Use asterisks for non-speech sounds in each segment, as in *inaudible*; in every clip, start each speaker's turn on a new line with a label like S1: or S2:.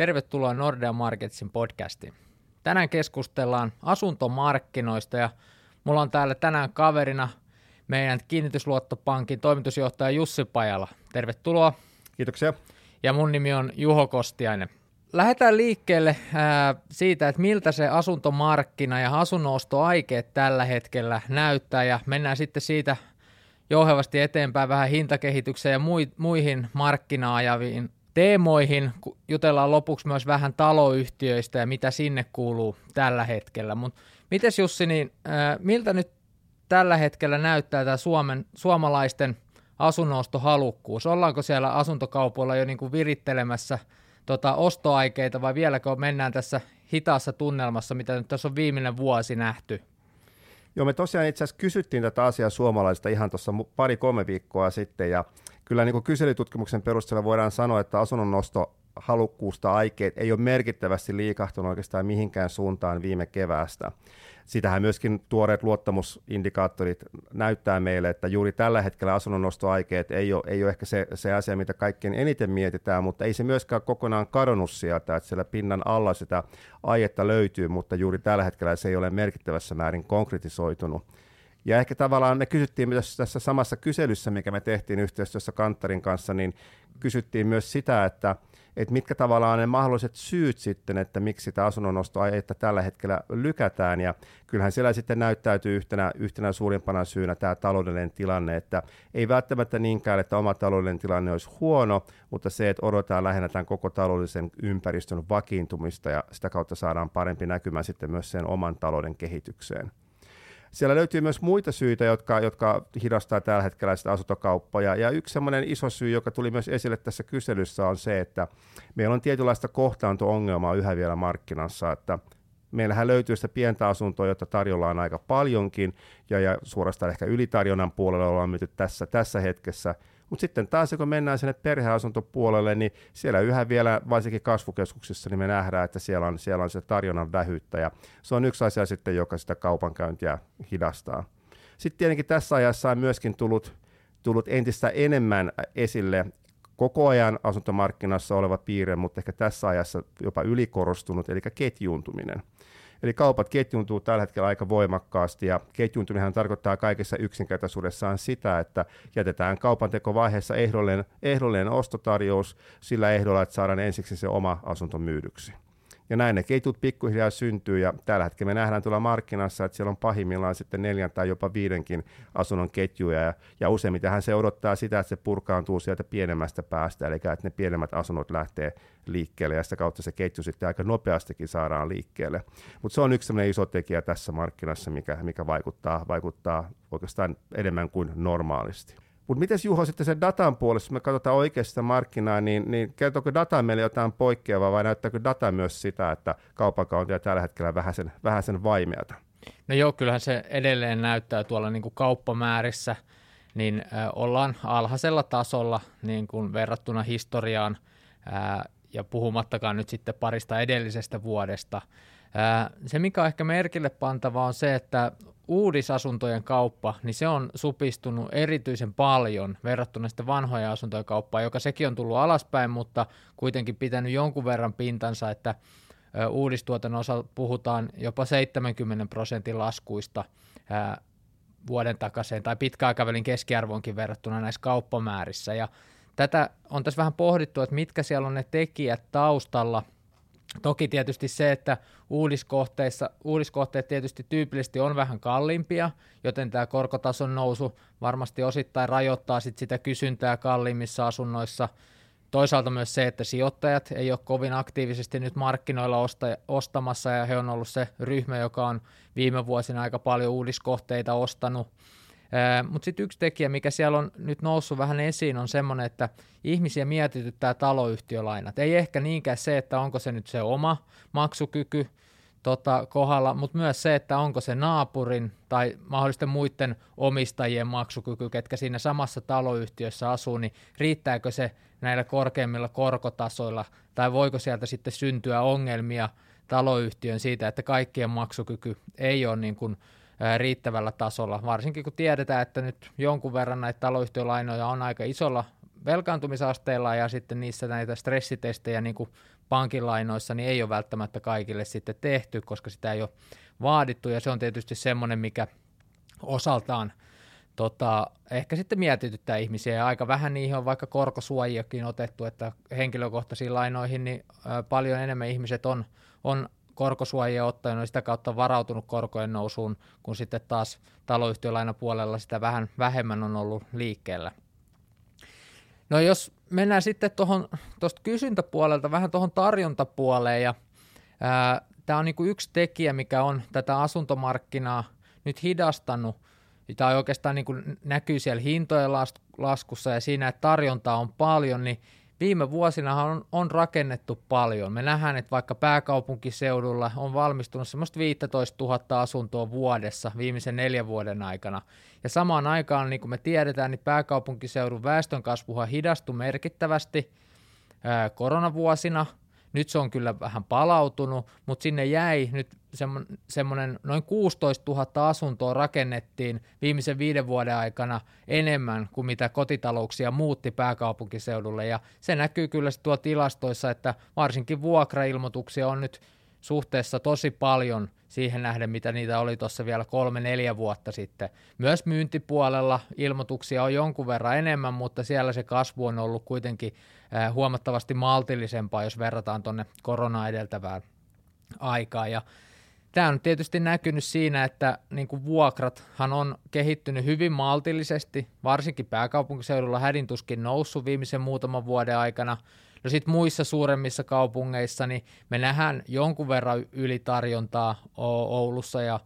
S1: Tervetuloa Nordea Marketsin podcastiin. Tänään keskustellaan asuntomarkkinoista ja mulla on täällä tänään kaverina meidän kiinnitysluottopankin toimitusjohtaja Jussi Pajala. Tervetuloa.
S2: Kiitoksia.
S1: Ja mun nimi on Juho Kostiainen. Lähdetään liikkeelle ää, siitä, että miltä se asuntomarkkina ja asunnostoaikeet tällä hetkellä näyttää ja mennään sitten siitä jouhevasti eteenpäin vähän hintakehitykseen ja muihin markkinaajaviin teemoihin. Jutellaan lopuksi myös vähän taloyhtiöistä ja mitä sinne kuuluu tällä hetkellä. Mutta mites Jussi, niin, miltä nyt tällä hetkellä näyttää tämä Suomen, suomalaisten asunnostohalukkuus? Ollaanko siellä asuntokaupoilla jo niin kuin virittelemässä tota, ostoaikeita vai vieläkö mennään tässä hitaassa tunnelmassa, mitä nyt tässä on viimeinen vuosi nähty?
S2: Joo, me tosiaan itse asiassa kysyttiin tätä asiaa suomalaisista ihan tuossa pari-kolme viikkoa sitten, ja kyllä niin kuin kyselytutkimuksen perusteella voidaan sanoa, että asunnon nosto halukkuusta aikeet ei ole merkittävästi liikahtunut oikeastaan mihinkään suuntaan viime keväästä. Sitähän myöskin tuoreet luottamusindikaattorit näyttää meille, että juuri tällä hetkellä asunnonnostoaikeet ei ole, ei ole ehkä se, se asia, mitä kaikkein eniten mietitään, mutta ei se myöskään kokonaan kadonnut sieltä, että siellä pinnan alla sitä aietta löytyy, mutta juuri tällä hetkellä se ei ole merkittävässä määrin konkretisoitunut. Ja ehkä tavallaan me kysyttiin myös tässä samassa kyselyssä, mikä me tehtiin yhteistyössä Kantarin kanssa, niin kysyttiin myös sitä, että, että mitkä tavallaan ne mahdolliset syyt sitten, että miksi sitä asunnonnostoaihetta tällä hetkellä lykätään. Ja kyllähän siellä sitten näyttäytyy yhtenä, yhtenä suurimpana syynä tämä taloudellinen tilanne, että ei välttämättä niinkään, että oma taloudellinen tilanne olisi huono, mutta se, että odotetaan lähinnä tämän koko taloudellisen ympäristön vakiintumista ja sitä kautta saadaan parempi näkymä sitten myös sen oman talouden kehitykseen. Siellä löytyy myös muita syitä, jotka, jotka hidastaa tällä hetkellä sitä asuntokauppaa. Ja yksi sellainen iso syy, joka tuli myös esille tässä kyselyssä, on se, että meillä on tietynlaista kohtaanto-ongelmaa yhä vielä markkinassa, että meillähän löytyy sitä pientä asuntoa, jota tarjolla on aika paljonkin, ja, ja suorastaan ehkä ylitarjonnan puolella ollaan myyty tässä, tässä hetkessä – mutta sitten taas, kun mennään sinne perheasuntopuolelle, niin siellä yhä vielä, varsinkin kasvukeskuksissa, niin me nähdään, että siellä on, siellä on se tarjonnan vähyyttä, ja se on yksi asia sitten, joka sitä kaupankäyntiä hidastaa. Sitten tietenkin tässä ajassa on myöskin tullut, tullut entistä enemmän esille koko ajan asuntomarkkinassa oleva piirre, mutta ehkä tässä ajassa jopa ylikorostunut, eli ketjuuntuminen. Eli kaupat ketjuntuu tällä hetkellä aika voimakkaasti ja ketjuntuminen tarkoittaa kaikessa yksinkertaisuudessaan sitä, että jätetään kaupantekovaiheessa ehdollinen, ehdollinen ostotarjous sillä ehdolla, että saadaan ensiksi se oma asunto myydyksi. Ja näin ne ketjut pikkuhiljaa syntyy ja tällä hetkellä me nähdään tuolla markkinassa, että siellä on pahimmillaan sitten neljän tai jopa viidenkin asunnon ketjuja ja, ja useimmiten se odottaa sitä, että se purkaantuu sieltä pienemmästä päästä, eli että ne pienemmät asunnot lähtee liikkeelle ja sitä kautta se ketju sitten aika nopeastikin saadaan liikkeelle. Mutta se on yksi iso tekijä tässä markkinassa, mikä, mikä vaikuttaa, vaikuttaa oikeastaan enemmän kuin normaalisti. Mutta miten Juho sitten sen datan puolesta, jos me katsotaan oikeasti sitä markkinaa, niin, niin kertooko data meille jotain poikkeavaa vai näyttääkö data myös sitä, että kaupankäynti on tällä hetkellä vähän sen, vähän sen vaimeata?
S1: No joo, kyllähän se edelleen näyttää tuolla niin kuin kauppamäärissä, niin ollaan alhaisella tasolla niin kuin verrattuna historiaan ja puhumattakaan nyt sitten parista edellisestä vuodesta. Se, mikä on ehkä merkille pantava, on se, että uudisasuntojen kauppa, niin se on supistunut erityisen paljon verrattuna sitten vanhojen asuntojen kauppaan, joka sekin on tullut alaspäin, mutta kuitenkin pitänyt jonkun verran pintansa, että uudistuotannon osalta puhutaan jopa 70 prosentin laskuista vuoden takaisin tai pitkäaikavälin keskiarvoonkin verrattuna näissä kauppamäärissä. Ja tätä on tässä vähän pohdittu, että mitkä siellä on ne tekijät taustalla – Toki tietysti se, että uudiskohteissa, uudiskohteet tietysti tyypillisesti on vähän kalliimpia, joten tämä korkotason nousu varmasti osittain rajoittaa sit sitä kysyntää kalliimmissa asunnoissa. Toisaalta myös se, että sijoittajat ei ole kovin aktiivisesti nyt markkinoilla osta, ostamassa ja he on ollut se ryhmä, joka on viime vuosina aika paljon uudiskohteita ostanut – mutta sitten yksi tekijä, mikä siellä on nyt noussut vähän esiin, on semmoinen, että ihmisiä mietityttää taloyhtiölainat. Ei ehkä niinkään se, että onko se nyt se oma maksukyky tota, kohdalla, mutta myös se, että onko se naapurin tai mahdollisten muiden omistajien maksukyky, ketkä siinä samassa taloyhtiössä asuu, niin riittääkö se näillä korkeimmilla korkotasoilla, tai voiko sieltä sitten syntyä ongelmia taloyhtiön siitä, että kaikkien maksukyky ei ole niin kuin riittävällä tasolla, varsinkin kun tiedetään, että nyt jonkun verran näitä taloyhtiölainoja on aika isolla velkaantumisasteella ja sitten niissä näitä stressitestejä niin kuin pankilainoissa niin ei ole välttämättä kaikille sitten tehty, koska sitä ei ole vaadittu. Ja se on tietysti semmoinen, mikä osaltaan tota, ehkä sitten mietityttää ihmisiä. Ja aika vähän niihin on vaikka korkosuojiakin otettu, että henkilökohtaisiin lainoihin niin paljon enemmän ihmiset on, on korkosuojia ottanut ja sitä kautta varautunut korkojen nousuun, kun sitten taas puolella sitä vähän vähemmän on ollut liikkeellä. No jos mennään sitten tuosta kysyntäpuolelta vähän tuohon tarjontapuoleen ja tämä on niinku yksi tekijä, mikä on tätä asuntomarkkinaa nyt hidastanut, tai oikeastaan niinku näkyy siellä hintojen laskussa ja siinä, että tarjontaa on paljon, niin viime vuosina on, on rakennettu paljon. Me nähdään, että vaikka pääkaupunkiseudulla on valmistunut semmoista 15 000 asuntoa vuodessa viimeisen neljän vuoden aikana. Ja samaan aikaan, niin kuin me tiedetään, niin pääkaupunkiseudun väestönkasvuhan hidastui merkittävästi koronavuosina – nyt se on kyllä vähän palautunut, mutta sinne jäi nyt semmoinen noin 16 000 asuntoa rakennettiin viimeisen viiden vuoden aikana enemmän kuin mitä kotitalouksia muutti pääkaupunkiseudulle. Ja se näkyy kyllä tuo tilastoissa, että varsinkin vuokrailmoituksia on nyt suhteessa tosi paljon siihen nähden, mitä niitä oli tuossa vielä kolme-neljä vuotta sitten. Myös myyntipuolella ilmoituksia on jonkun verran enemmän, mutta siellä se kasvu on ollut kuitenkin huomattavasti maltillisempaa, jos verrataan tuonne korona edeltävään aikaan. Ja tämä on tietysti näkynyt siinä, että niin kuin vuokrathan on kehittynyt hyvin maltillisesti, varsinkin pääkaupunkiseudulla hädintuskin noussut viimeisen muutaman vuoden aikana. No sitten muissa suuremmissa kaupungeissa niin me nähdään jonkun verran ylitarjontaa Oulussa ja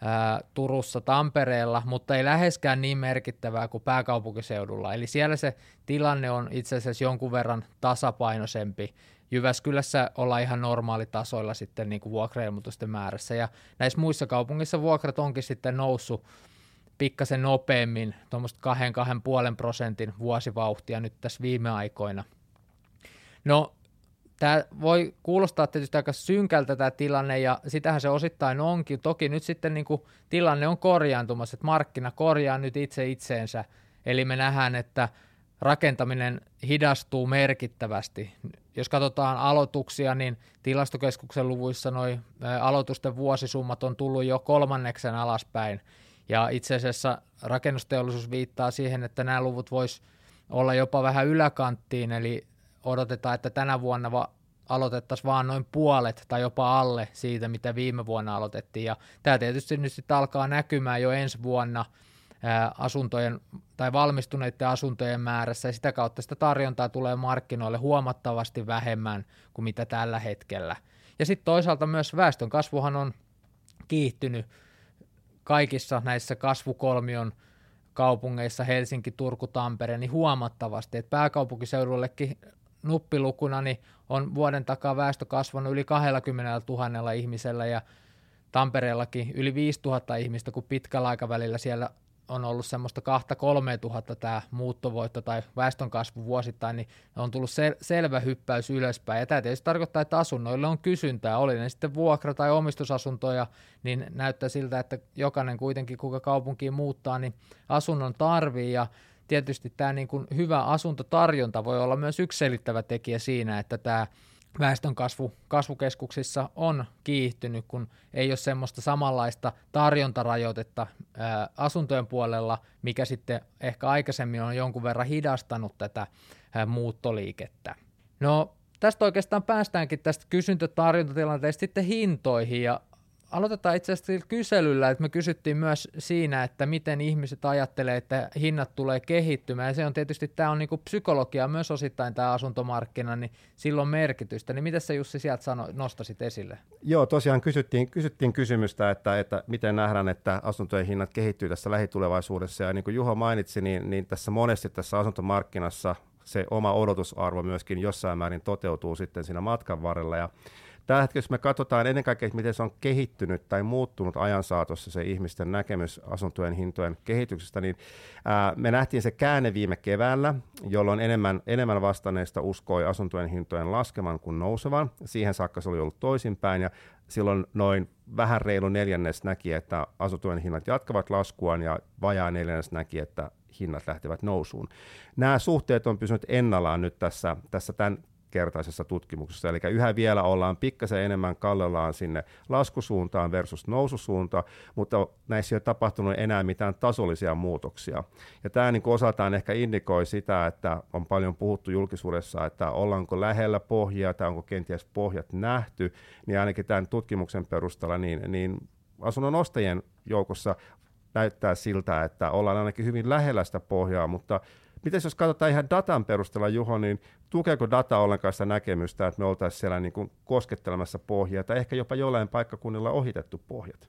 S1: ää, Turussa, Tampereella, mutta ei läheskään niin merkittävää kuin pääkaupunkiseudulla. Eli siellä se tilanne on itse asiassa jonkun verran tasapainoisempi. Jyväskylässä ollaan ihan normaalitasoilla sitten niin kuin vuokrailmoitusten määrässä, ja näissä muissa kaupungissa vuokrat onkin sitten noussut pikkasen nopeammin, tuommoista 2-2,5 prosentin vuosivauhtia nyt tässä viime aikoina. No Tämä voi kuulostaa tietysti aika synkältä tämä tilanne, ja sitähän se osittain onkin. Toki nyt sitten niin kuin tilanne on korjaantumassa, että markkina korjaa nyt itse itseensä. Eli me nähdään, että rakentaminen hidastuu merkittävästi. Jos katsotaan aloituksia, niin tilastokeskuksen luvuissa noi aloitusten vuosisummat on tullut jo kolmanneksen alaspäin. Ja itse asiassa rakennusteollisuus viittaa siihen, että nämä luvut vois olla jopa vähän yläkanttiin, eli odotetaan, että tänä vuonna va- aloitettaisiin vaan noin puolet tai jopa alle siitä, mitä viime vuonna aloitettiin. Ja tämä tietysti nyt sitten alkaa näkymään jo ensi vuonna asuntojen tai valmistuneiden asuntojen määrässä ja sitä kautta sitä tarjontaa tulee markkinoille huomattavasti vähemmän kuin mitä tällä hetkellä. Ja sitten toisaalta myös väestön kasvuhan on kiihtynyt kaikissa näissä kasvukolmion kaupungeissa, Helsinki, Turku, Tampere, niin huomattavasti, että pääkaupunkiseudullekin nuppilukuna niin on vuoden takaa väestö kasvanut yli 20 000 ihmisellä ja Tampereellakin yli 5 000 ihmistä, kun pitkällä aikavälillä siellä on ollut semmoista 2-3 tuhatta tämä muuttovoitto tai väestönkasvu vuosittain, niin on tullut sel- selvä hyppäys ylöspäin. Ja tämä tietysti tarkoittaa, että asunnoille on kysyntää, oli ne sitten vuokra- tai omistusasuntoja, niin näyttää siltä, että jokainen kuitenkin, kuka kaupunkiin muuttaa, niin asunnon tarvii ja tietysti tämä niin kuin hyvä asuntotarjonta voi olla myös yksi selittävä tekijä siinä, että tämä väestön kasvu kasvukeskuksissa on kiihtynyt, kun ei ole semmoista samanlaista tarjontarajoitetta ää, asuntojen puolella, mikä sitten ehkä aikaisemmin on jonkun verran hidastanut tätä ää, muuttoliikettä. No tästä oikeastaan päästäänkin tästä kysyntä-tarjontatilanteesta sitten hintoihin, ja aloitetaan itse asiassa kyselyllä, että me kysyttiin myös siinä, että miten ihmiset ajattelee, että hinnat tulee kehittymään, ja se on tietysti, tämä on niinku psykologia myös osittain tämä asuntomarkkina, niin silloin merkitystä, niin miten sä Jussi sieltä sano, nostasit esille?
S2: Joo, tosiaan kysyttiin, kysyttiin kysymystä, että, että miten nähdään, että asuntojen hinnat kehittyy tässä lähitulevaisuudessa, ja niin kuin Juho mainitsi, niin, niin tässä monesti tässä asuntomarkkinassa se oma odotusarvo myöskin jossain määrin toteutuu sitten siinä matkan varrella, ja Tällä hetkellä, jos me katsotaan ennen kaikkea, miten se on kehittynyt tai muuttunut ajan saatossa se ihmisten näkemys asuntojen hintojen kehityksestä, niin ää, me nähtiin se käänne viime keväällä, jolloin enemmän, enemmän vastanneista uskoi asuntojen hintojen laskevan kuin nousevan. Siihen saakka se oli ollut toisinpäin ja silloin noin vähän reilu neljännes näki, että asuntojen hinnat jatkavat laskuaan ja vajaa neljännes näki, että hinnat lähtevät nousuun. Nämä suhteet on pysynyt ennallaan nyt tässä, tässä tämän kertaisessa tutkimuksessa. Eli yhä vielä ollaan pikkasen enemmän kallellaan sinne laskusuuntaan versus noususuunta, mutta näissä ei ole tapahtunut enää mitään tasollisia muutoksia. Ja tämä niin osaltaan ehkä indikoi sitä, että on paljon puhuttu julkisuudessa, että ollaanko lähellä pohjaa tai onko kenties pohjat nähty, niin ainakin tämän tutkimuksen perusteella niin, niin asunnon ostajien joukossa näyttää siltä, että ollaan ainakin hyvin lähellä sitä pohjaa, mutta Miten jos katsotaan ihan datan perusteella, Juho, niin tukeeko data ollenkaan sitä näkemystä, että me oltaisiin siellä niin kuin koskettelemassa pohjaa, tai ehkä jopa jollain paikkakunnilla ohitettu pohjat?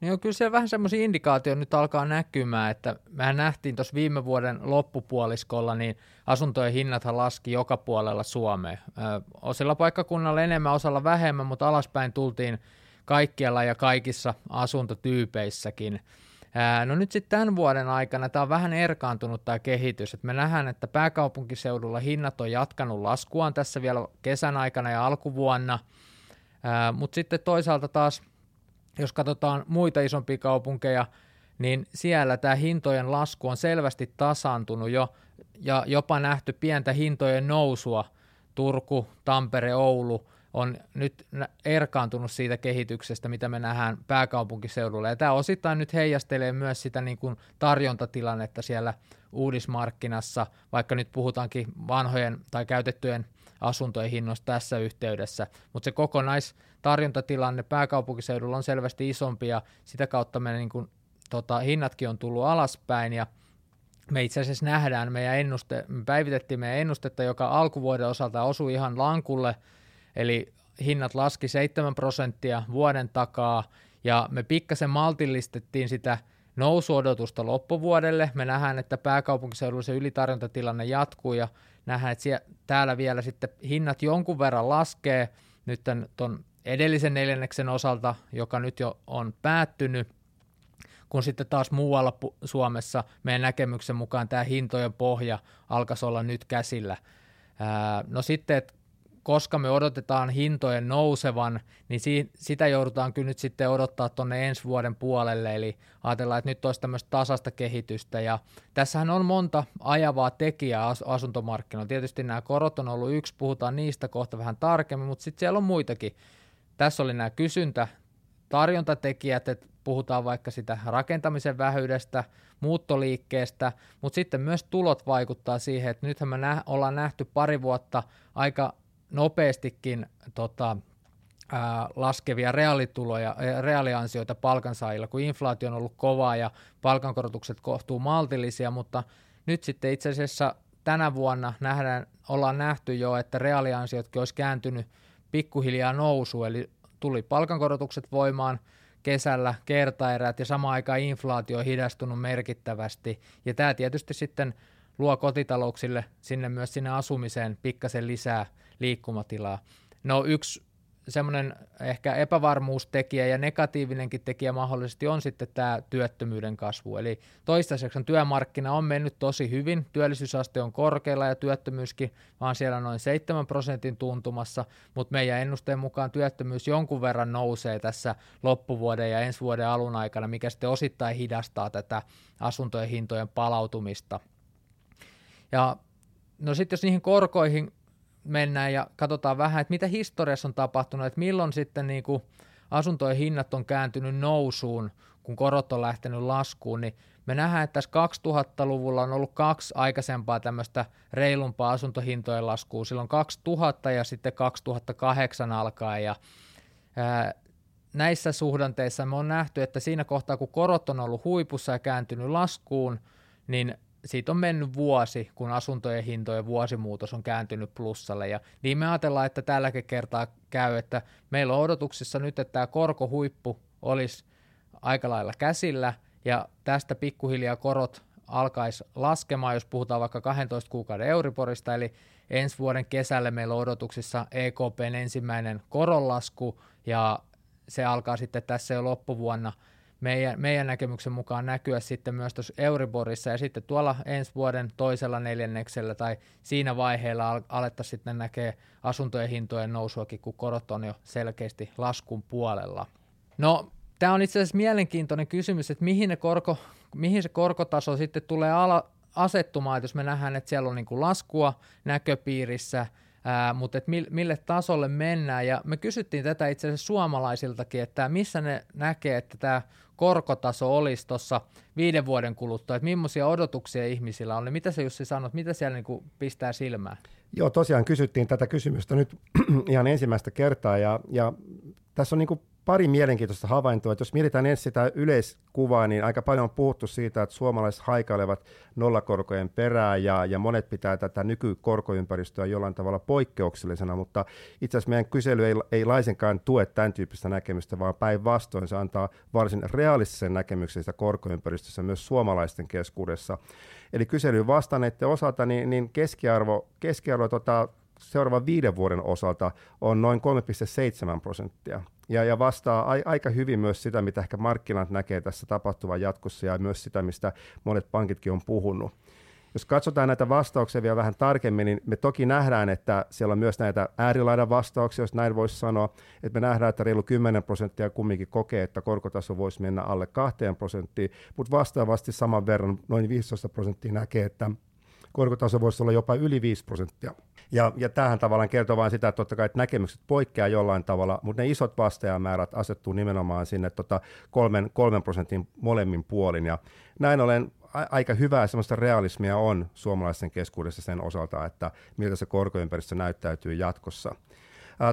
S1: Niin kyllä siellä vähän semmoisia indikaatioita nyt alkaa näkymään, että mehän nähtiin tuossa viime vuoden loppupuoliskolla, niin asuntojen hinnathan laski joka puolella Suomea. Osilla paikkakunnalla enemmän, osalla vähemmän, mutta alaspäin tultiin kaikkialla ja kaikissa asuntotyypeissäkin. No nyt sitten tämän vuoden aikana tämä on vähän erkaantunut tämä kehitys, että me nähdään, että pääkaupunkiseudulla hinnat on jatkanut laskuaan tässä vielä kesän aikana ja alkuvuonna, mutta sitten toisaalta taas, jos katsotaan muita isompia kaupunkeja, niin siellä tämä hintojen lasku on selvästi tasaantunut jo ja jopa nähty pientä hintojen nousua. Turku, Tampere, Oulu – on nyt erkaantunut siitä kehityksestä, mitä me nähdään pääkaupunkiseudulla. Ja tämä osittain nyt heijastelee myös sitä niin kuin tarjontatilannetta siellä uudismarkkinassa, vaikka nyt puhutaankin vanhojen tai käytettyjen asuntojen hinnoista tässä yhteydessä, mutta se kokonaistarjontatilanne pääkaupunkiseudulla on selvästi isompi ja sitä kautta me niin kuin, tota, hinnatkin on tullut alaspäin ja me itse asiassa nähdään meidän ennuste, me päivitettiin meidän ennustetta, joka alkuvuoden osalta osui ihan lankulle – eli hinnat laski 7 prosenttia vuoden takaa, ja me pikkasen maltillistettiin sitä nousuodotusta loppuvuodelle. Me nähdään, että pääkaupunkiseudulla se ylitarjontatilanne jatkuu, ja nähdään, että siellä, täällä vielä sitten hinnat jonkun verran laskee nyt tuon edellisen neljänneksen osalta, joka nyt jo on päättynyt, kun sitten taas muualla Suomessa meidän näkemyksen mukaan tämä hintojen pohja alkaisi olla nyt käsillä. no sitten, että koska me odotetaan hintojen nousevan, niin si- sitä joudutaan kyllä nyt sitten odottaa tuonne ensi vuoden puolelle, eli ajatellaan, että nyt olisi tämmöistä tasasta kehitystä, ja tässähän on monta ajavaa tekijää as- asuntomarkkinoilla. Tietysti nämä korot on ollut yksi, puhutaan niistä kohta vähän tarkemmin, mutta sitten siellä on muitakin. Tässä oli nämä kysyntä, tarjontatekijät, että puhutaan vaikka sitä rakentamisen vähyydestä, muuttoliikkeestä, mutta sitten myös tulot vaikuttaa siihen, että nythän me nä- ollaan nähty pari vuotta aika nopeastikin tota, ää, laskevia reaalituloja, reaaliansioita palkansaajilla, kun inflaatio on ollut kovaa ja palkankorotukset kohtuu maltillisia, mutta nyt sitten itse asiassa tänä vuonna nähdään, ollaan nähty jo, että reaaliansiotkin olisi kääntynyt pikkuhiljaa nousu, eli tuli palkankorotukset voimaan kesällä, kertaerät ja samaan aikaan inflaatio on hidastunut merkittävästi, ja tämä tietysti sitten luo kotitalouksille sinne myös sinne asumiseen pikkasen lisää liikkumatilaa. No yksi semmoinen ehkä epävarmuustekijä ja negatiivinenkin tekijä mahdollisesti on sitten tämä työttömyyden kasvu. Eli toistaiseksi työmarkkina on mennyt tosi hyvin, työllisyysaste on korkealla ja työttömyyskin vaan siellä noin 7 prosentin tuntumassa, mutta meidän ennusteen mukaan työttömyys jonkun verran nousee tässä loppuvuoden ja ensi vuoden alun aikana, mikä sitten osittain hidastaa tätä asuntojen hintojen palautumista. Ja no sitten jos niihin korkoihin mennään ja katsotaan vähän, että mitä historiassa on tapahtunut, että milloin sitten niin kuin asuntojen hinnat on kääntynyt nousuun, kun korot on lähtenyt laskuun, niin me nähdään, että tässä 2000-luvulla on ollut kaksi aikaisempaa tämmöistä reilumpaa asuntohintojen laskua, silloin 2000 ja sitten 2008 alkaen, ja ää, näissä suhdanteissa me on nähty, että siinä kohtaa, kun korot on ollut huipussa ja kääntynyt laskuun, niin siitä on mennyt vuosi, kun asuntojen hintojen vuosimuutos on kääntynyt plussalle, ja niin me ajatellaan, että tälläkin kertaa käy, että meillä on odotuksissa nyt, että tämä korkohuippu olisi aika lailla käsillä, ja tästä pikkuhiljaa korot alkaisi laskemaan, jos puhutaan vaikka 12 kuukauden Euriborista, eli ensi vuoden kesällä meillä on odotuksissa EKPn ensimmäinen koronlasku, ja se alkaa sitten tässä jo loppuvuonna – meidän, meidän näkemyksen mukaan näkyä sitten myös tuossa Euriborissa ja sitten tuolla ensi vuoden toisella neljänneksellä tai siinä vaiheella al- alettaisiin sitten näkee asuntojen hintojen nousuakin, kun korot on jo selkeästi laskun puolella. No, tämä on itse asiassa mielenkiintoinen kysymys, että mihin ne korko, mihin se korkotaso sitten tulee ala, asettumaan, että jos me nähdään, että siellä on niin kuin laskua näköpiirissä, ää, mutta että mille tasolle mennään. Ja me kysyttiin tätä itse asiassa suomalaisiltakin, että missä ne näkee, että tämä korkotaso olisi tuossa viiden vuoden kuluttua, että millaisia odotuksia ihmisillä on. Niin mitä se Jussi sanoi, mitä siellä niin kuin pistää silmään?
S2: Joo, tosiaan kysyttiin tätä kysymystä nyt *clears throat* ihan ensimmäistä kertaa ja, ja tässä on niin kuin pari mielenkiintoista havaintoa. Että jos mietitään ensin sitä yleiskuvaa, niin aika paljon on puhuttu siitä, että suomalaiset haikailevat nollakorkojen perään ja, ja monet pitää tätä nykykorkoympäristöä jollain tavalla poikkeuksellisena, mutta itse asiassa meidän kysely ei, ei laisinkaan tue tämän tyyppistä näkemystä, vaan päinvastoin se antaa varsin realistisen näkemyksen sitä korkoympäristössä myös suomalaisten keskuudessa. Eli kyselyyn vastanneiden osalta niin, niin keskiarvo, keskiarvo tota, seuraavan viiden vuoden osalta on noin 3,7 prosenttia. Ja, ja vastaa a, aika hyvin myös sitä, mitä ehkä markkinat näkee tässä tapahtuvan jatkossa ja myös sitä, mistä monet pankitkin on puhunut. Jos katsotaan näitä vastauksia vielä vähän tarkemmin, niin me toki nähdään, että siellä on myös näitä äärilaidan vastauksia, jos näin voisi sanoa, että me nähdään, että reilu 10 prosenttia kumminkin kokee, että korkotaso voisi mennä alle 2 prosenttiin, mutta vastaavasti saman verran noin 15 prosenttia näkee, että korkotaso voisi olla jopa yli 5 prosenttia. Ja, ja tämähän tavallaan kertoo vain sitä, että totta kai että näkemykset poikkeaa jollain tavalla, mutta ne isot vastaajamäärät asettuu nimenomaan sinne tota kolmen, kolmen prosentin molemmin puolin. Ja näin ollen aika hyvää semmoista realismia on suomalaisten keskuudessa sen osalta, että miltä se korkoympäristö näyttäytyy jatkossa.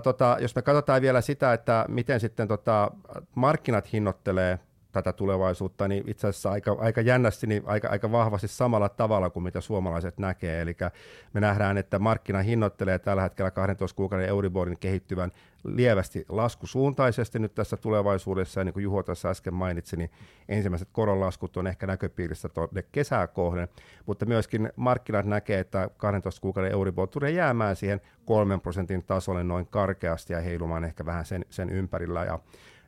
S2: Tota, jos me katsotaan vielä sitä, että miten sitten tota, markkinat hinnoittelee tätä tulevaisuutta, niin itse asiassa aika, aika jännästi, niin aika, aika vahvasti samalla tavalla kuin mitä suomalaiset näkee. Eli me nähdään, että markkina hinnoittelee tällä hetkellä 12 kuukauden Euriborin kehittyvän lievästi laskusuuntaisesti nyt tässä tulevaisuudessa, ja niin kuin Juho tässä äsken mainitsi, niin ensimmäiset koronlaskut on ehkä näköpiirissä tuonne kesää kohden, mutta myöskin markkinat näkee, että 12 kuukauden Euribor tulee jäämään siihen 3 prosentin tasolle noin karkeasti ja heilumaan ehkä vähän sen, sen ympärillä, ja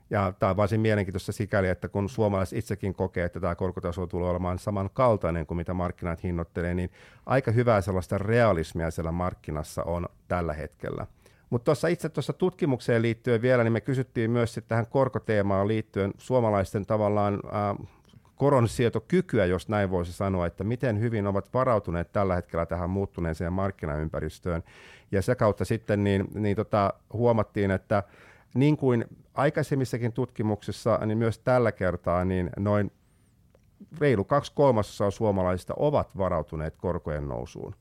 S2: ja tämä on varsin mielenkiintoista sikäli, että kun suomalaiset itsekin kokee, että tämä korkotaso tulee olemaan samankaltainen kuin mitä markkinat hinnoittelee, niin aika hyvää sellaista realismia siellä markkinassa on tällä hetkellä. Mutta tuossa itse tuossa tutkimukseen liittyen vielä, niin me kysyttiin myös tähän korkoteemaan liittyen suomalaisten tavallaan äh, koronsietokykyä, jos näin voisi sanoa, että miten hyvin ovat varautuneet tällä hetkellä tähän muuttuneeseen markkinaympäristöön. Ja se kautta sitten niin, niin tota, huomattiin, että niin kuin aikaisemmissakin tutkimuksissa, niin myös tällä kertaa niin noin reilu kaksi kolmasosaa suomalaisista ovat varautuneet korkojen nousuun.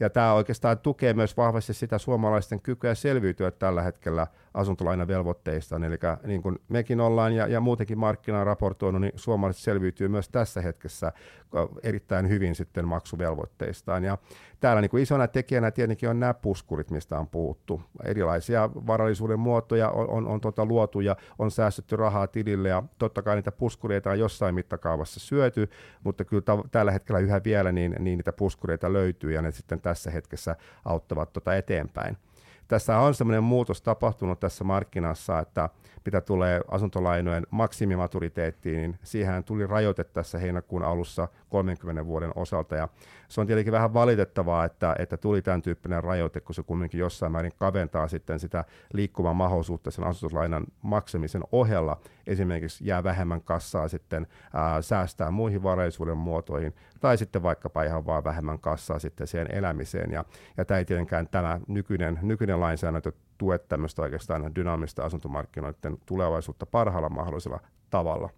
S2: Ja tämä oikeastaan tukee myös vahvasti sitä suomalaisten kykyä selviytyä tällä hetkellä asuntolainavelvoitteista. Eli niin kuin mekin ollaan ja, ja muutenkin markkina on raportoinut, niin suomalaiset selviytyy myös tässä hetkessä erittäin hyvin sitten maksuvelvoitteistaan. Ja täällä niin kuin isona tekijänä tietenkin on nämä puskurit, mistä on puhuttu. Erilaisia varallisuuden muotoja on, on, on tota luotu ja on säästetty rahaa tilille ja totta kai niitä puskureita on jossain mittakaavassa syöty, mutta kyllä tällä hetkellä yhä vielä niin, niin niitä puskureita löytyy ja ne sitten tässä hetkessä auttavat tota eteenpäin. Tässä on semmoinen muutos tapahtunut tässä markkinassa, että mitä tulee asuntolainojen maksimimaturiteettiin, niin siihen tuli rajoite tässä heinäkuun alussa 30 vuoden osalta. Ja se on tietenkin vähän valitettavaa, että, että tuli tämän tyyppinen rajoite, kun se kumminkin jossain määrin kaventaa sitten sitä liikkuvan mahdollisuutta sen asustuslainan maksamisen ohella. Esimerkiksi jää vähemmän kassaa sitten ää, säästää muihin varallisuuden muotoihin, tai sitten vaikkapa ihan vaan vähemmän kassaa sitten siihen elämiseen. Ja, ja tämä ei tietenkään tämä nykyinen, nykyinen lainsäädäntö tue tämmöistä oikeastaan dynaamista asuntomarkkinoiden tulevaisuutta parhaalla mahdollisella tavalla.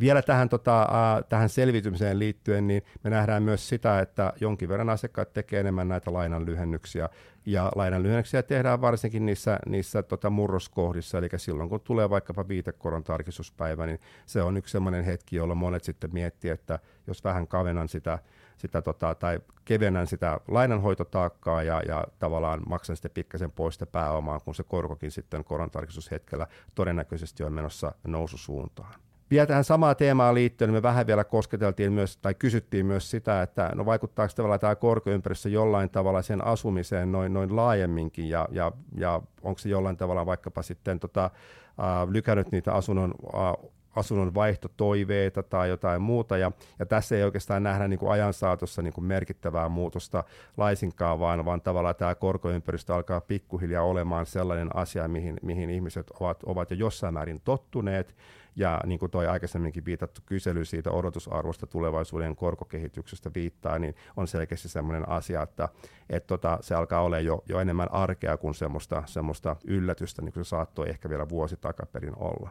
S2: Vielä tähän, tota, äh, tähän selvitymiseen liittyen, niin me nähdään myös sitä, että jonkin verran asiakkaat tekee enemmän näitä lainan lyhennyksiä, ja lainan lyhennyksiä tehdään varsinkin niissä, niissä tota, murroskohdissa, eli silloin kun tulee vaikkapa viitekoron tarkistuspäivä, niin se on yksi sellainen hetki, jolloin monet sitten miettii, että jos vähän kavenan sitä, sitä tota, tai kevennän sitä lainanhoitotaakkaa ja, ja tavallaan maksan sitten pikkasen pois sitä pääomaa, kun se korkokin sitten korontarkistushetkellä todennäköisesti on menossa noususuuntaan. Vielä tähän samaan teemaan liittyen me vähän vielä kosketeltiin myös, tai kysyttiin myös sitä, että no vaikuttaako tavallaan tämä korkoympäristö jollain tavalla sen asumiseen noin, noin laajemminkin, ja, ja, ja onko se jollain tavalla vaikkapa sitten tota, äh, lykännyt niitä asunnon äh, asunnon vaihtotoiveita tai jotain muuta, ja, ja tässä ei oikeastaan nähdä niin kuin ajan saatossa niin kuin merkittävää muutosta laisinkaan, vaan, vaan tavallaan tämä korkoympäristö alkaa pikkuhiljaa olemaan sellainen asia, mihin, mihin ihmiset ovat, ovat jo jossain määrin tottuneet, ja niin kuin toi aikaisemminkin viitattu kysely siitä odotusarvosta tulevaisuuden korkokehityksestä viittaa, niin on selkeästi sellainen asia, että et tota, se alkaa olla jo, jo enemmän arkea kuin semmoista, semmoista yllätystä, niin kuin se saattoi ehkä vielä vuosi takaperin olla.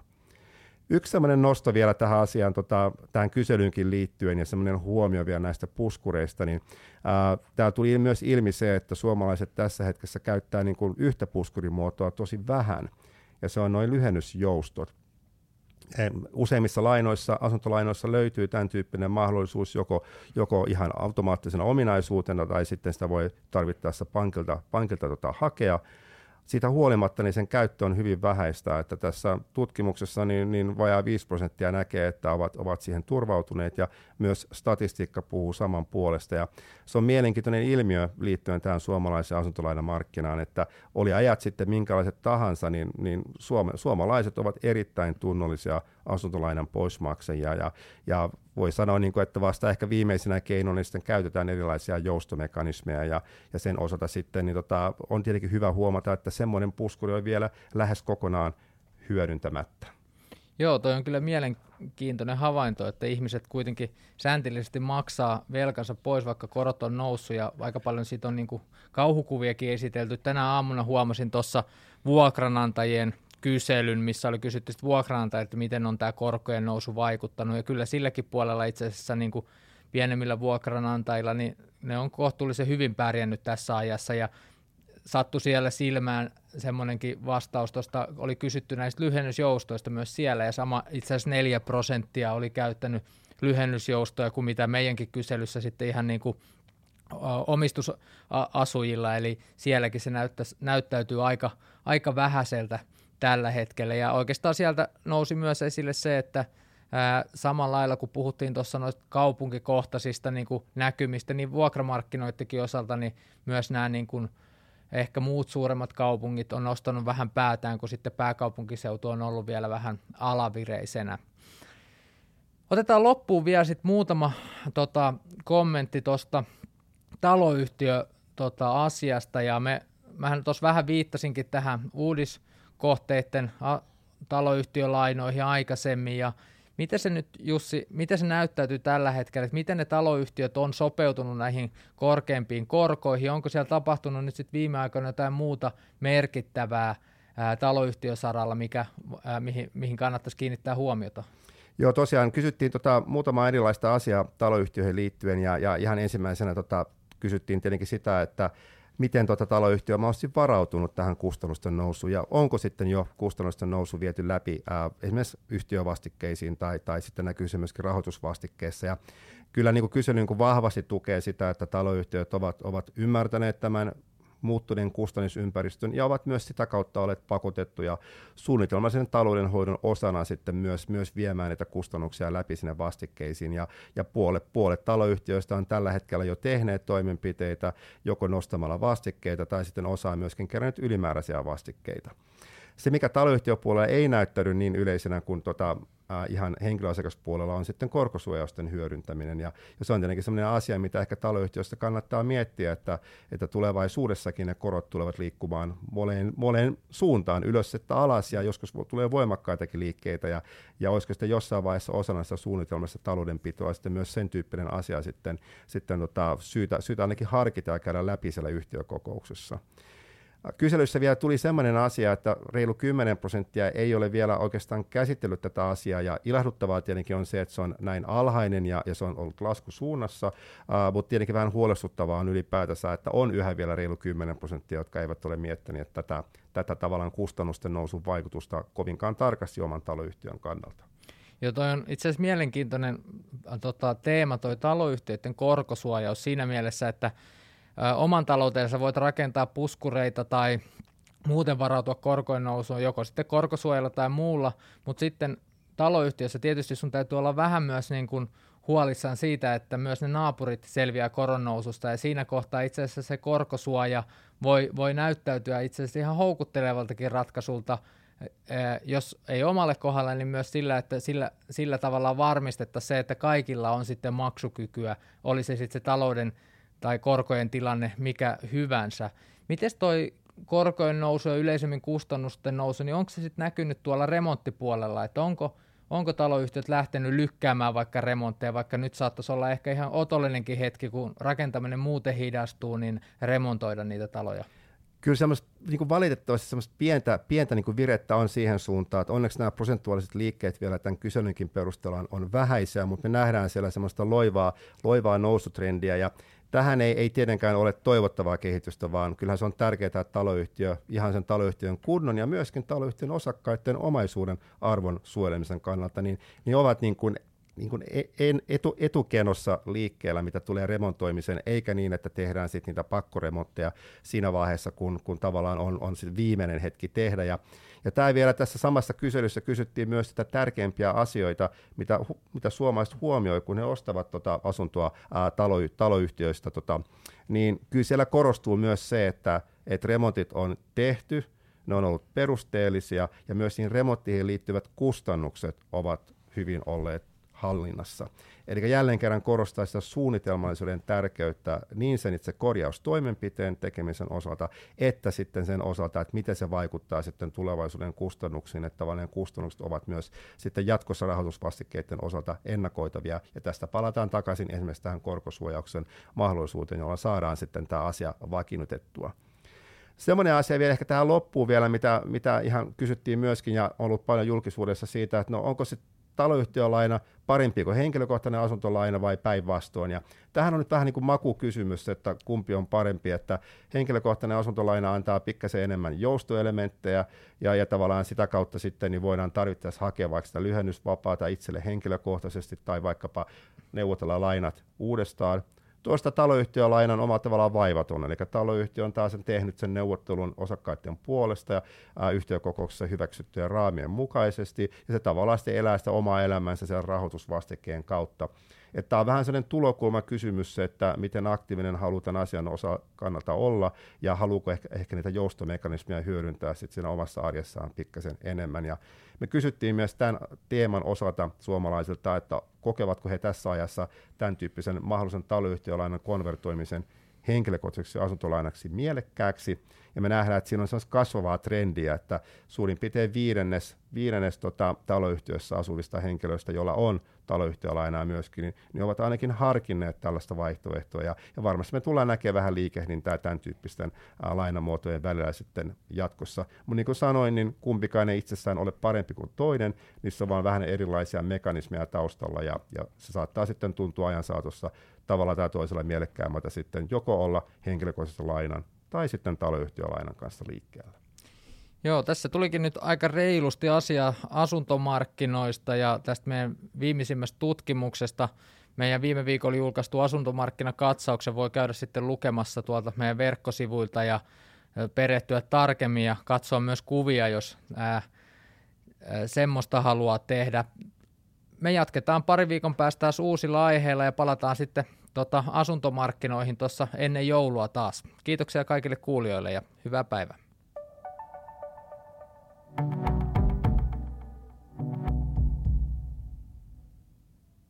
S2: Yksi sellainen nosto vielä tähän asiaan, tota, tähän kyselyynkin liittyen ja semmoinen huomio vielä näistä puskureista, niin tämä tuli myös ilmi se, että suomalaiset tässä hetkessä käyttää niin kuin yhtä puskurimuotoa tosi vähän, ja se on noin lyhennysjoustot. Useimmissa lainoissa, asuntolainoissa löytyy tämän tyyppinen mahdollisuus joko, joko ihan automaattisena ominaisuutena tai sitten sitä voi tarvittaessa pankilta, pankilta tota hakea siitä huolimatta niin sen käyttö on hyvin vähäistä, että tässä tutkimuksessa niin, niin vajaa 5 prosenttia näkee, että ovat, ovat siihen turvautuneet ja myös statistiikka puhuu saman puolesta. Ja se on mielenkiintoinen ilmiö liittyen tähän suomalaiseen asuntolainamarkkinaan, että oli ajat sitten minkälaiset tahansa, niin, niin suome, suomalaiset ovat erittäin tunnollisia asuntolainan poismaksajia ja, ja voi sanoa, niin kuin, että vasta ehkä viimeisenä keinona niin sitten käytetään erilaisia joustomekanismeja ja, ja sen osalta sitten niin tota, on tietenkin hyvä huomata, että semmoinen puskuri on vielä lähes kokonaan hyödyntämättä.
S1: Joo, toi on kyllä mielenkiintoinen havainto, että ihmiset kuitenkin sääntillisesti maksaa velkansa pois, vaikka korot on noussut ja aika paljon siitä on niin kuin kauhukuviakin esitelty. Tänä aamuna huomasin tuossa vuokranantajien kyselyn, missä oli kysytty vuokranantajilta, että miten on tämä korkojen nousu vaikuttanut. Ja kyllä silläkin puolella itse asiassa niin kuin pienemmillä vuokranantajilla, niin ne on kohtuullisen hyvin pärjännyt tässä ajassa. Ja sattui siellä silmään semmoinenkin vastaus, tuosta oli kysytty näistä lyhennysjoustoista myös siellä, ja sama itse asiassa neljä prosenttia oli käyttänyt lyhennysjoustoja kuin mitä meidänkin kyselyssä sitten ihan niin kuin omistusasujilla, eli sielläkin se näyttäytyy aika, aika vähäiseltä tällä hetkellä. Ja oikeastaan sieltä nousi myös esille se, että ää, samalla lailla kun puhuttiin tuossa noista kaupunkikohtaisista niin kuin näkymistä, niin vuokramarkkinoidenkin osalta niin myös nämä niin kuin, ehkä muut suuremmat kaupungit on nostanut vähän päätään, kun sitten pääkaupunkiseutu on ollut vielä vähän alavireisenä. Otetaan loppuun vielä sitten muutama tota, kommentti tuosta taloyhtiö tota, asiasta, ja me, mähän tuossa vähän viittasinkin tähän uudis, kohteiden taloyhtiölainoihin aikaisemmin ja Miten se nyt, Jussi, miten se näyttäytyy tällä hetkellä, että miten ne taloyhtiöt on sopeutunut näihin korkeampiin korkoihin? Onko siellä tapahtunut nyt sitten viime aikoina jotain muuta merkittävää ää, taloyhtiösaralla, mikä, ää, mihin, mihin kannattaisi kiinnittää huomiota?
S2: Joo, tosiaan kysyttiin tota, muutama erilaista asiaa taloyhtiöihin liittyen ja, ja ihan ensimmäisenä tota, kysyttiin tietenkin sitä, että miten tuota taloyhtiö on mahdollisesti varautunut tähän kustannusten nousuun ja onko sitten jo kustannusten nousu viety läpi ää, esimerkiksi yhtiövastikkeisiin tai, tai sitten näkyy se myöskin rahoitusvastikkeessa. Ja kyllä niin kuin kysely niin kuin vahvasti tukee sitä, että taloyhtiöt ovat, ovat ymmärtäneet tämän muuttuneen kustannusympäristön ja ovat myös sitä kautta olleet pakotettuja suunnitelmallisen taloudenhoidon osana sitten myös, myös viemään näitä kustannuksia läpi sinne vastikkeisiin. Ja, ja puolet, puolet taloyhtiöistä on tällä hetkellä jo tehneet toimenpiteitä joko nostamalla vastikkeita tai sitten osaa myöskin kerännyt ylimääräisiä vastikkeita. Se, mikä taloyhtiöpuolella ei näyttäydy niin yleisenä kuin tota, ihan henkilöasiakaspuolella, on sitten korkosuojausten hyödyntäminen. Ja, ja se on tietenkin sellainen asia, mitä ehkä taloyhtiöistä kannattaa miettiä, että, että tulevaisuudessakin ne korot tulevat liikkumaan moleen, moleen suuntaan, ylös että alas, ja joskus tulee voimakkaitakin liikkeitä, ja, ja olisiko sitten jossain vaiheessa osana sitä suunnitelmassa taloudenpitoa sitten myös sen tyyppinen asia sitten, sitten tota, syytä, syytä ainakin harkita ja käydä läpi siellä yhtiökokouksessa. Kyselyssä vielä tuli sellainen asia, että reilu 10 prosenttia ei ole vielä oikeastaan käsitellyt tätä asiaa, ja ilahduttavaa tietenkin on se, että se on näin alhainen ja, ja se on ollut laskusuunnassa, uh, mutta tietenkin vähän huolestuttavaa on ylipäätänsä, että on yhä vielä reilu 10 prosenttia, jotka eivät ole miettineet tätä, tätä tavallaan kustannusten nousun vaikutusta kovinkaan tarkasti oman taloyhtiön kannalta.
S1: Joo, toi on itse asiassa mielenkiintoinen tota, teema, toi taloyhtiöiden korkosuojaus siinä mielessä, että oman taloutensa voit rakentaa puskureita tai muuten varautua korkojen nousuun, joko sitten korkosuojella tai muulla, mutta sitten taloyhtiössä tietysti sun täytyy olla vähän myös niin kuin huolissaan siitä, että myös ne naapurit selviää koronnoususta ja siinä kohtaa itse asiassa se korkosuoja voi, voi näyttäytyä itse asiassa ihan houkuttelevaltakin ratkaisulta. Jos ei omalle kohdalle, niin myös sillä, että sillä, sillä tavalla varmistetta se, että kaikilla on sitten maksukykyä, oli se sitten se talouden tai korkojen tilanne mikä hyvänsä. Miten toi korkojen nousu ja yleisemmin kustannusten nousu, niin onko se sitten näkynyt tuolla remonttipuolella, että onko, onko taloyhtiöt lähtenyt lykkäämään vaikka remontteja, vaikka nyt saattaisi olla ehkä ihan otollinenkin hetki, kun rakentaminen muuten hidastuu, niin remontoida niitä taloja?
S2: Kyllä semmoista niin kuin valitettavasti semmoista pientä, pientä niin kuin virettä on siihen suuntaan, että onneksi nämä prosentuaaliset liikkeet vielä tämän kyselynkin perusteella on, on vähäisiä, mutta me nähdään siellä semmoista loivaa, loivaa nousutrendiä ja Tähän ei, ei tietenkään ole toivottavaa kehitystä, vaan kyllähän se on tärkeää, että taloyhtiö, ihan sen taloyhtiön kunnon ja myöskin taloyhtiön osakkaiden omaisuuden arvon suojelemisen kannalta, niin, niin ovat niin kuin niin kuin e, etu, etukenossa liikkeellä, mitä tulee remontoimiseen, eikä niin, että tehdään sitten niitä pakkoremontteja siinä vaiheessa, kun, kun tavallaan on, on sit viimeinen hetki tehdä. Ja, ja tämä vielä tässä samassa kyselyssä kysyttiin myös sitä tärkeimpiä asioita, mitä, mitä suomalaiset huomioi, kun he ostavat tota asuntoa ää, talo, taloyhtiöistä. Tota, niin kyllä siellä korostuu myös se, että, että remontit on tehty, ne on ollut perusteellisia ja myös siihen remonttiin liittyvät kustannukset ovat hyvin olleet hallinnassa. Eli jälleen kerran korostaa sitä suunnitelmallisuuden tärkeyttä niin sen itse korjaustoimenpiteen tekemisen osalta, että sitten sen osalta, että miten se vaikuttaa sitten tulevaisuuden kustannuksiin, että tavallaan kustannukset ovat myös sitten jatkossa rahoitusvastikkeiden osalta ennakoitavia. Ja tästä palataan takaisin esimerkiksi tähän korkosuojauksen mahdollisuuteen, jolla saadaan sitten tämä asia vakiinnutettua. Semmoinen asia vielä ehkä tähän loppuun vielä, mitä, mitä ihan kysyttiin myöskin ja on ollut paljon julkisuudessa siitä, että no onko se taloyhtiölaina parempi kuin henkilökohtainen asuntolaina vai päinvastoin. Ja tähän on nyt vähän niin kuin makukysymys, että kumpi on parempi, että henkilökohtainen asuntolaina antaa pikkasen enemmän joustoelementtejä ja, ja tavallaan sitä kautta sitten niin voidaan tarvittaessa hakea vaikka sitä lyhennysvapaata itselle henkilökohtaisesti tai vaikkapa neuvotella lainat uudestaan tuosta taloyhtiölainan omalla tavallaan vaivaton, eli taloyhtiö on taas tehnyt sen neuvottelun osakkaiden puolesta ja ää, yhtiökokouksessa hyväksyttyjen raamien mukaisesti, ja se tavallaan sitten elää sitä omaa elämänsä sen rahoitusvastikkeen kautta. Että tämä on vähän sellainen tulokulma kysymys, että miten aktiivinen halutaan asian osa kannalta olla ja haluuko ehkä, ehkä niitä joustomekanismeja hyödyntää sitten siinä omassa arjessaan pikkasen enemmän. Ja me kysyttiin myös tämän teeman osalta suomalaisilta, että kokevatko he tässä ajassa tämän tyyppisen mahdollisen taloyhtiölainan konvertoimisen henkilökohtaiseksi asuntolainaksi mielekkääksi. Ja me nähdään, että siinä on kasvavaa trendiä, että suurin piirtein viidennes, viidennes tota, taloyhtiössä asuvista henkilöistä, joilla on taloyhtiölainaa myöskin, niin, niin ovat ainakin harkinneet tällaista vaihtoehtoa. Ja, ja varmasti me tullaan näkemään vähän liikehdintää tämän tyyppisten ää, lainamuotojen välillä sitten jatkossa. Mutta niin kuin sanoin, niin kumpikaan ei itsessään ole parempi kuin toinen, niissä on vaan vähän erilaisia mekanismeja taustalla, ja, ja se saattaa sitten tuntua ajan saatossa tavalla tai toisella mielekkäämmältä sitten joko olla henkilökohtaisen lainan tai sitten taloyhtiölainan kanssa liikkeellä.
S1: Joo, tässä tulikin nyt aika reilusti asia asuntomarkkinoista ja tästä meidän viimeisimmästä tutkimuksesta. Meidän viime viikolla julkaistu asuntomarkkinakatsauksen voi käydä sitten lukemassa tuolta meidän verkkosivuilta ja perehtyä tarkemmin ja katsoa myös kuvia, jos ää, semmoista haluaa tehdä. Me jatketaan pari viikon päästä taas uusilla aiheilla ja palataan sitten tota, asuntomarkkinoihin tuossa ennen joulua taas. Kiitoksia kaikille kuulijoille ja hyvää päivää. thank you